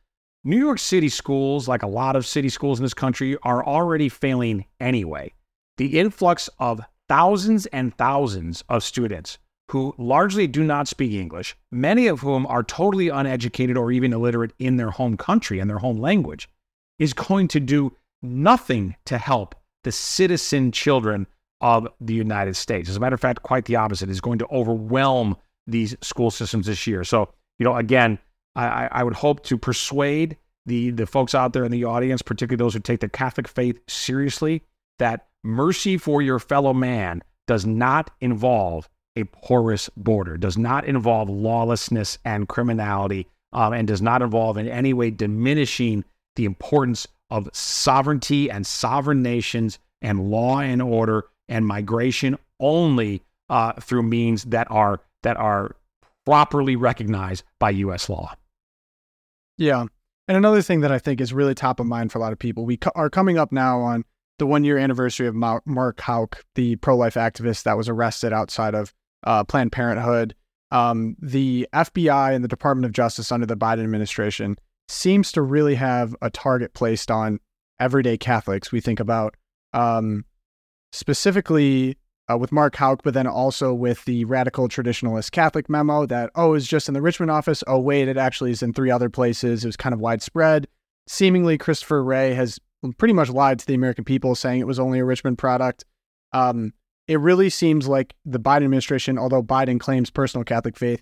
New York City schools, like a lot of city schools in this country, are already failing anyway. The influx of thousands and thousands of students who largely do not speak English, many of whom are totally uneducated or even illiterate in their home country and their home language, is going to do nothing to help the citizen children of the United States. As a matter of fact, quite the opposite is going to overwhelm these school systems this year. So, you know, again, I, I would hope to persuade the the folks out there in the audience, particularly those who take the Catholic faith seriously, that mercy for your fellow man does not involve a porous border, does not involve lawlessness and criminality, um, and does not involve in any way diminishing the importance of sovereignty and sovereign nations and law and order and migration only uh, through means that are that are properly recognized by U.S. law. Yeah, and another thing that I think is really top of mind for a lot of people, we co- are coming up now on the one year anniversary of Mark Houck, the pro life activist that was arrested outside of uh, Planned Parenthood. Um, the FBI and the Department of Justice under the Biden administration seems to really have a target placed on everyday Catholics. We think about um, specifically uh, with Mark Houck, but then also with the radical traditionalist Catholic memo that, oh, it's just in the Richmond office. Oh, wait, it actually is in three other places. It was kind of widespread. Seemingly, Christopher Wray has pretty much lied to the American people, saying it was only a Richmond product. Um, it really seems like the Biden administration, although Biden claims personal Catholic faith,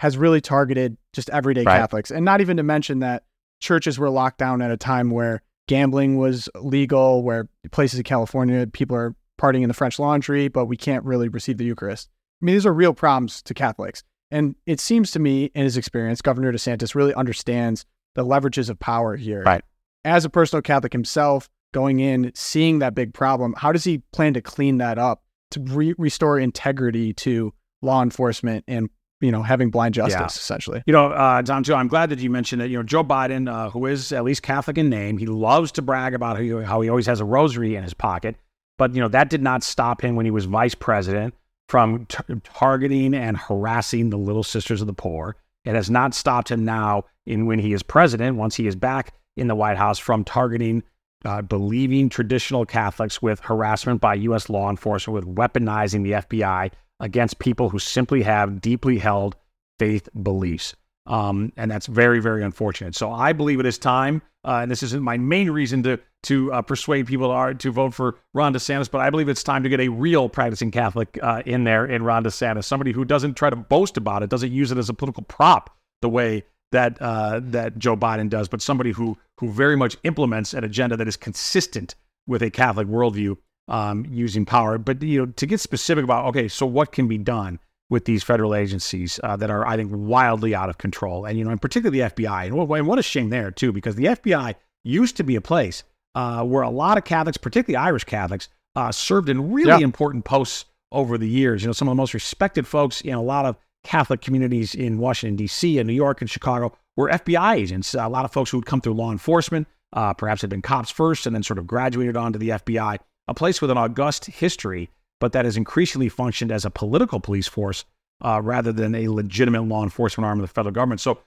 has really targeted just everyday right. Catholics. And not even to mention that churches were locked down at a time where gambling was legal, where places in California, people are partying in the French laundry, but we can't really receive the Eucharist. I mean, these are real problems to Catholics. And it seems to me, in his experience, Governor DeSantis really understands the leverages of power here. Right. As a personal Catholic himself, going in, seeing that big problem, how does he plan to clean that up to re- restore integrity to law enforcement and you know having blind justice yeah. essentially. You know, uh, Don, Joe, I'm glad that you mentioned that. You know, Joe Biden, uh, who is at least Catholic in name, he loves to brag about how he, how he always has a rosary in his pocket. But you know that did not stop him when he was vice president from t- targeting and harassing the little sisters of the poor. It has not stopped him now in when he is president, once he is back in the White House, from targeting uh, believing traditional Catholics with harassment by U.S. law enforcement, with weaponizing the FBI against people who simply have deeply held faith beliefs. Um, and that's very, very unfortunate. So I believe it is time, uh, and this isn't my main reason to to uh, persuade people to, to vote for Ron DeSantis, but I believe it's time to get a real practicing Catholic uh, in there in Ron DeSantis, somebody who doesn't try to boast about it, doesn't use it as a political prop the way that uh, that Joe Biden does, but somebody who who very much implements an agenda that is consistent with a Catholic worldview um, using power. But you know, to get specific about okay, so what can be done with these federal agencies uh, that are, I think, wildly out of control, and you know, and particularly the FBI. And what, and what a shame there too, because the FBI used to be a place uh, where a lot of Catholics, particularly Irish Catholics, uh, served in really yeah. important posts over the years. You know, some of the most respected folks in a lot of Catholic communities in Washington, D.C., and New York and Chicago were FBI agents. A lot of folks who would come through law enforcement, uh, perhaps had been cops first and then sort of graduated onto the FBI, a place with an august history, but that has increasingly functioned as a political police force uh, rather than a legitimate law enforcement arm of the federal government. So,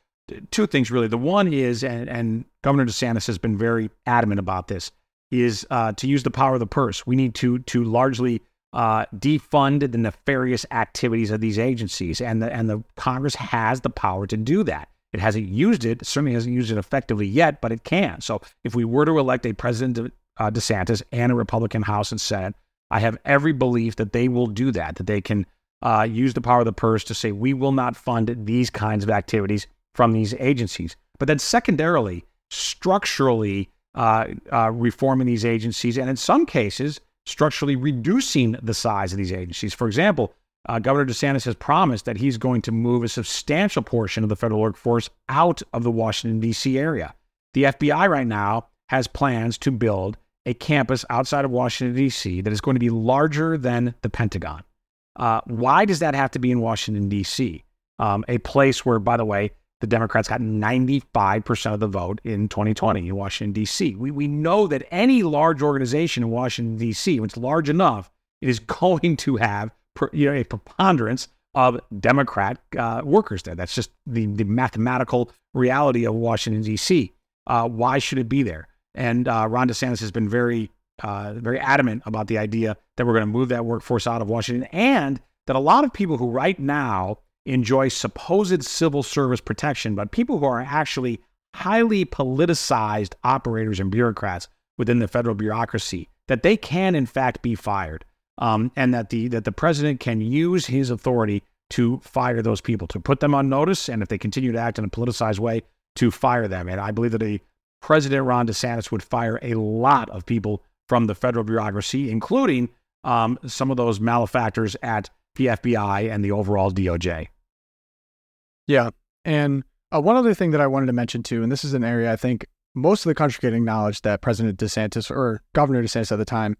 two things really. The one is, and, and Governor DeSantis has been very adamant about this, is uh, to use the power of the purse. We need to to largely uh, defund the nefarious activities of these agencies, and the and the Congress has the power to do that. It hasn't used it, certainly hasn't used it effectively yet, but it can. So if we were to elect a President uh, DeSantis and a Republican House and Senate, I have every belief that they will do that. That they can uh, use the power of the purse to say we will not fund these kinds of activities from these agencies. But then secondarily, structurally uh, uh, reforming these agencies, and in some cases, structurally reducing the size of these agencies. For example, uh, Governor DeSantis has promised that he's going to move a substantial portion of the federal workforce out of the Washington, D.C. area. The FBI right now has plans to build a campus outside of Washington, D.C. that is going to be larger than the Pentagon. Uh, why does that have to be in Washington, D.C.? Um, a place where, by the way, the Democrats got 95% of the vote in 2020 in Washington, D.C. We, we know that any large organization in Washington, D.C., when it's large enough, it is going to have you know, a preponderance of Democrat uh, workers there. That's just the, the mathematical reality of Washington, D.C. Uh, why should it be there? And uh, Ron DeSantis has been very, uh, very adamant about the idea that we're going to move that workforce out of Washington and that a lot of people who right now enjoy supposed civil service protection, but people who are actually highly politicized operators and bureaucrats within the federal bureaucracy, that they can in fact be fired, um, and that the that the president can use his authority to fire those people, to put them on notice, and if they continue to act in a politicized way, to fire them. And I believe that a President Ron DeSantis would fire a lot of people from the federal bureaucracy, including um, some of those malefactors at the FBI and the overall DOJ. Yeah. And uh, one other thing that I wanted to mention too, and this is an area I think most of the country can acknowledge that President DeSantis or Governor DeSantis at the time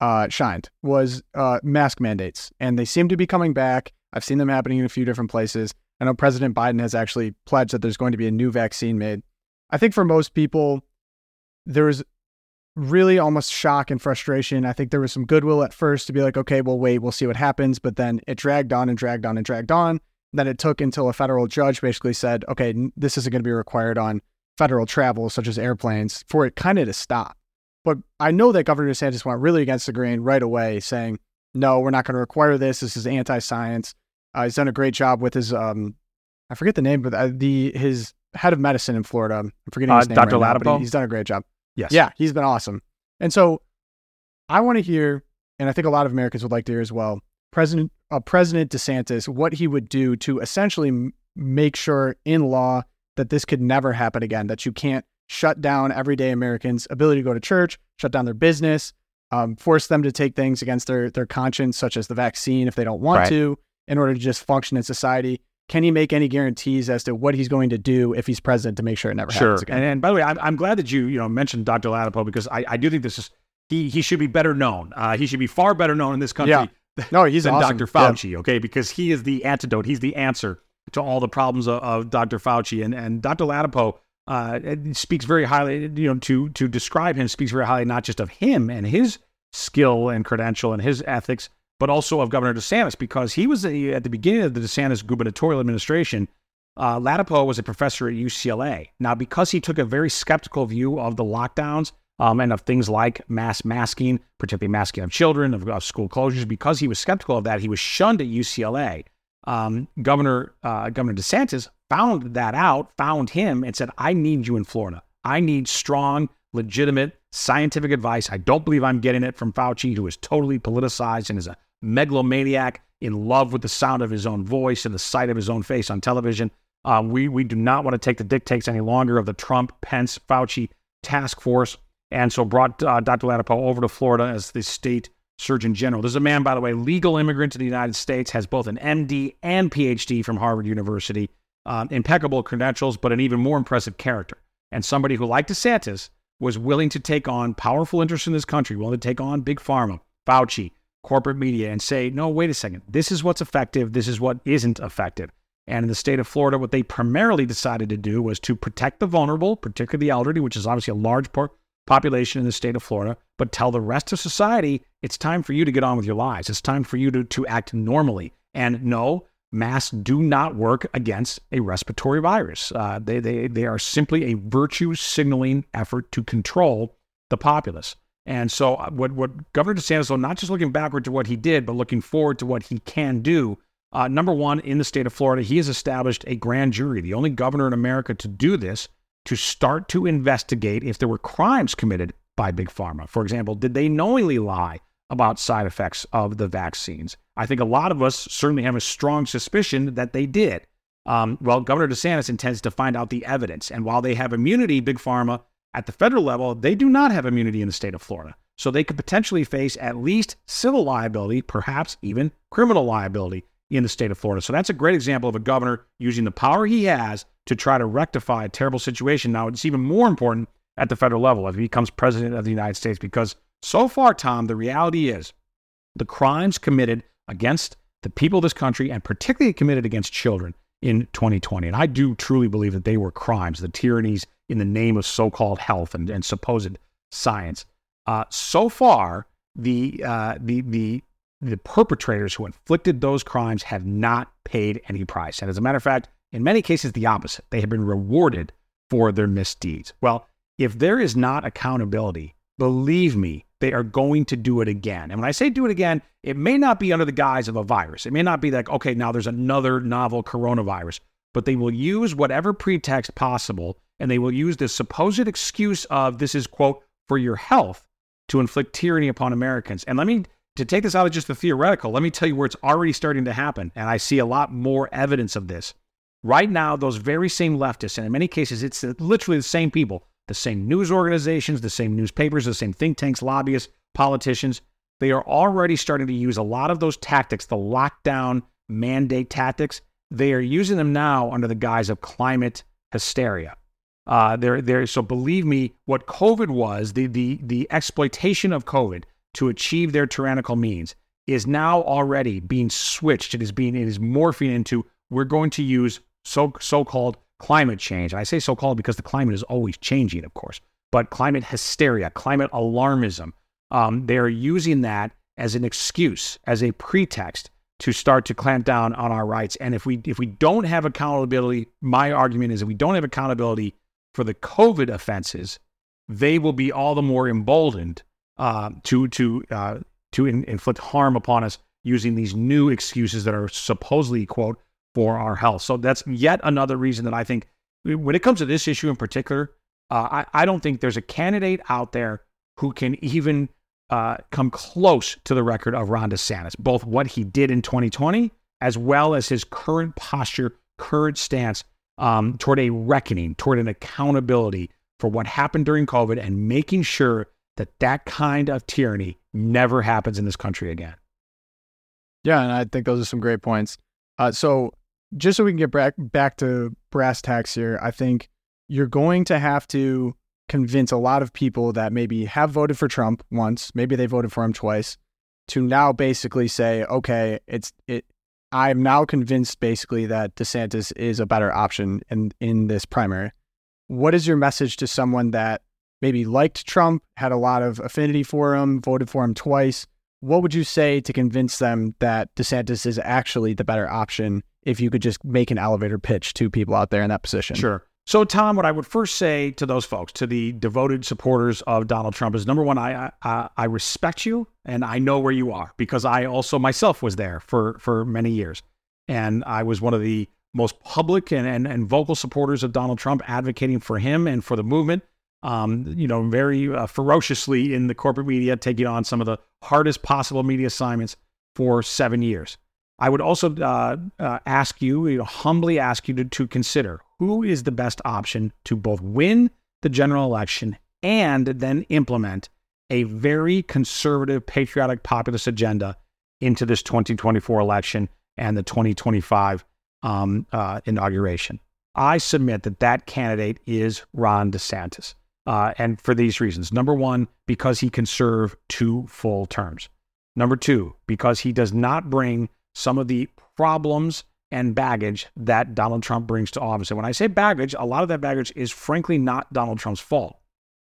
uh, shined was uh, mask mandates. And they seem to be coming back. I've seen them happening in a few different places. I know President Biden has actually pledged that there's going to be a new vaccine made. I think for most people, there was really almost shock and frustration. I think there was some goodwill at first to be like, okay, we'll wait, we'll see what happens. But then it dragged on and dragged on and dragged on. Then it took until a federal judge basically said, okay, this isn't going to be required on federal travel, such as airplanes, for it kind of to stop. But I know that Governor DeSantis went really against the grain right away, saying, no, we're not going to require this. This is anti science. Uh, he's done a great job with his, um, I forget the name, but uh, the his head of medicine in Florida. I'm forgetting his uh, name. Dr. Right Ladapo. Now, he's done a great job. Yes. Yeah, he's been awesome. And so I want to hear, and I think a lot of Americans would like to hear as well, President uh, President DeSantis what he would do to essentially m- make sure in law that this could never happen again. That you can't shut down everyday Americans' ability to go to church, shut down their business, um, force them to take things against their their conscience, such as the vaccine, if they don't want right. to, in order to just function in society. Can he make any guarantees as to what he's going to do if he's president to make sure it never sure. happens again? And, and by the way, I'm, I'm glad that you you know mentioned Dr. Ladapo because I, I do think this is he he should be better known. Uh, he should be far better known in this country. Yeah. No, he's than awesome. Dr. Fauci. Yeah. Okay, because he is the antidote. He's the answer to all the problems of, of Dr. Fauci and and Dr. Ladapo. Uh, speaks very highly, you know, to to describe him speaks very highly not just of him and his skill and credential and his ethics, but also of Governor DeSantis because he was a, at the beginning of the DeSantis gubernatorial administration. Uh, Ladapo was a professor at UCLA. Now, because he took a very skeptical view of the lockdowns um, and of things like mass masking, particularly masking of children, of, of, school closures. Because he was skeptical of that, he was shunned at UCLA. Um, Governor uh, Governor DeSantis found that out, found him, and said, "I need you in Florida. I need strong, legitimate, scientific advice. I don't believe I'm getting it from Fauci, who is totally politicized and is a megalomaniac in love with the sound of his own voice and the sight of his own face on television. Um, we we do not want to take the dictates any longer of the Trump, Pence, Fauci task force." And so brought uh, Dr. Ladapo over to Florida as the state surgeon general. This is a man, by the way, legal immigrant to the United States, has both an MD and PhD from Harvard University, um, impeccable credentials, but an even more impressive character, and somebody who, like DeSantis, was willing to take on powerful interests in this country, willing to take on big pharma, Fauci, corporate media, and say, no, wait a second, this is what's effective, this is what isn't effective. And in the state of Florida, what they primarily decided to do was to protect the vulnerable, particularly the elderly, which is obviously a large part population in the state of Florida, but tell the rest of society it's time for you to get on with your lives. It's time for you to, to act normally. And no, masks do not work against a respiratory virus. Uh, they, they, they are simply a virtue signaling effort to control the populace. And so, uh, what, what Governor DeSantis, not just looking backward to what he did, but looking forward to what he can do. Uh, number one, in the state of Florida, he has established a grand jury, the only governor in America to do this to start to investigate if there were crimes committed by Big Pharma. For example, did they knowingly lie about side effects of the vaccines? I think a lot of us certainly have a strong suspicion that they did. Um, well, Governor DeSantis intends to find out the evidence. And while they have immunity, Big Pharma, At the federal level, they do not have immunity in the state of Florida. So they could potentially face at least civil liability, perhaps even criminal liability in the state of Florida. So that's a great example of a governor using the power he has to try to rectify a terrible situation. Now, it's even more important at the federal level if he becomes president of the United States because so far, Tom, the reality is the crimes committed against the people of this country and particularly committed against children in 2020. And I do truly believe that they were crimes, the tyrannies in the name of so called health and, and supposed science. Uh, so far, the, uh, the, the, the perpetrators who inflicted those crimes have not paid any price. And as a matter of fact, in many cases, the opposite. They have been rewarded for their misdeeds. Well, if there is not accountability, believe me, they are going to do it again. And when I say do it again, it may not be under the guise of a virus. It may not be like, okay, now there's another novel coronavirus, but they will use whatever pretext possible and they will use this supposed excuse of this is, quote, for your health to inflict tyranny upon Americans. And let me, to take this out of just the theoretical, let me tell you where it's already starting to happen. And I see a lot more evidence of this. Right now, those very same leftists, and in many cases, it's literally the same people the same news organizations, the same newspapers, the same think tanks, lobbyists, politicians. They are already starting to use a lot of those tactics, the lockdown mandate tactics. They are using them now under the guise of climate hysteria. Uh, they're, they're, so believe me, what COVID was, the, the, the exploitation of COVID to achieve their tyrannical means is now already being switched. It is being, it is morphing into, we're going to use so, so-called climate change. I say so called because the climate is always changing, of course, but climate hysteria, climate alarmism, um, they are using that as an excuse, as a pretext to start to clamp down on our rights. And if we if we don't have accountability, my argument is if we don't have accountability for the COVID offenses, they will be all the more emboldened uh, to to uh, to in, inflict harm upon us using these new excuses that are supposedly quote for our health. So that's yet another reason that I think when it comes to this issue in particular, uh, I, I, don't think there's a candidate out there who can even uh, come close to the record of Ron DeSantis, both what he did in 2020 as well as his current posture, current stance um, toward a reckoning, toward an accountability for what happened during COVID and making sure that that kind of tyranny never happens in this country again. Yeah, and I think those are some great points. Uh, so just so we can get back back to brass tacks here, I think you're going to have to convince a lot of people that maybe have voted for Trump once, maybe they voted for him twice, to now basically say, okay, it's it. I'm now convinced basically that DeSantis is a better option in in this primary. What is your message to someone that maybe liked Trump, had a lot of affinity for him, voted for him twice? What would you say to convince them that DeSantis is actually the better option if you could just make an elevator pitch to people out there in that position. Sure. So, Tom, what I would first say to those folks, to the devoted supporters of Donald Trump, is number one, I I, I respect you and I know where you are because I also myself was there for for many years, and I was one of the most public and and, and vocal supporters of Donald Trump, advocating for him and for the movement. Um, you know, very uh, ferociously in the corporate media, taking on some of the hardest possible media assignments for seven years. I would also uh, uh, ask you, you know, humbly ask you to, to consider who is the best option to both win the general election and then implement a very conservative, patriotic, populist agenda into this 2024 election and the 2025 um, uh, inauguration. I submit that that candidate is Ron DeSantis. Uh, and for these reasons. Number one, because he can serve two full terms. Number two, because he does not bring some of the problems and baggage that Donald Trump brings to office. And when I say baggage, a lot of that baggage is frankly not Donald Trump's fault.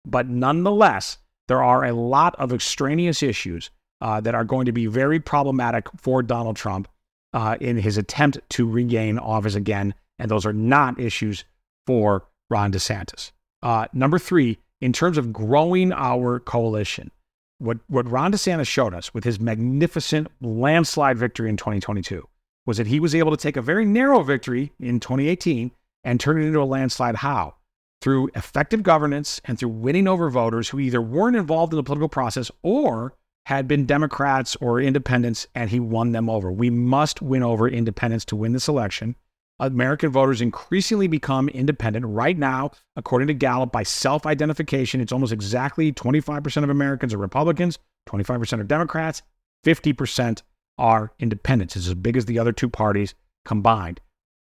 But nonetheless, there are a lot of extraneous issues uh, that are going to be very problematic for Donald Trump uh, in his attempt to regain office again. And those are not issues for Ron DeSantis. Uh, number three, in terms of growing our coalition, what, what Ron DeSantis showed us with his magnificent landslide victory in 2022 was that he was able to take a very narrow victory in 2018 and turn it into a landslide. How? Through effective governance and through winning over voters who either weren't involved in the political process or had been Democrats or independents, and he won them over. We must win over independents to win this election. American voters increasingly become independent. Right now, according to Gallup, by self identification, it's almost exactly 25% of Americans are Republicans, 25% are Democrats, 50% are independents. It's as big as the other two parties combined.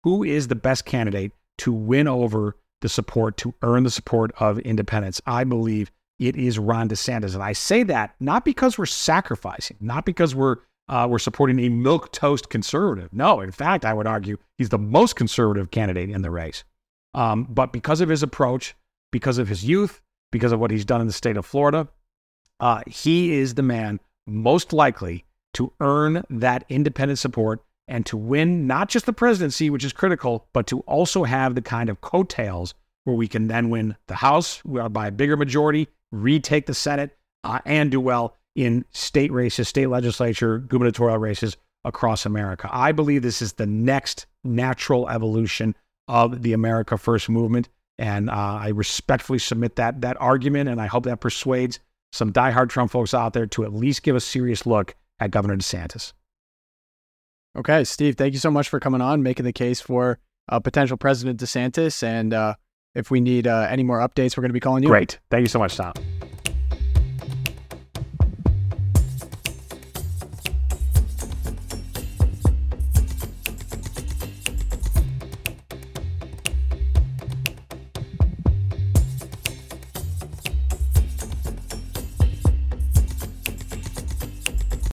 Who is the best candidate to win over the support, to earn the support of independents? I believe it is Ron DeSantis. And I say that not because we're sacrificing, not because we're uh, we're supporting a milk toast conservative. No, in fact, I would argue he's the most conservative candidate in the race. Um, but because of his approach, because of his youth, because of what he's done in the state of Florida, uh, he is the man most likely to earn that independent support and to win not just the presidency, which is critical, but to also have the kind of coattails where we can then win the House by a bigger majority, retake the Senate, uh, and do well in state races, state legislature, gubernatorial races across America. I believe this is the next natural evolution of the America First movement. And uh, I respectfully submit that that argument, and I hope that persuades some diehard Trump folks out there to at least give a serious look at Governor DeSantis. Okay, Steve, thank you so much for coming on, making the case for uh, potential President DeSantis. And uh, if we need uh, any more updates, we're going to be calling you. Great. Thank you so much, Tom.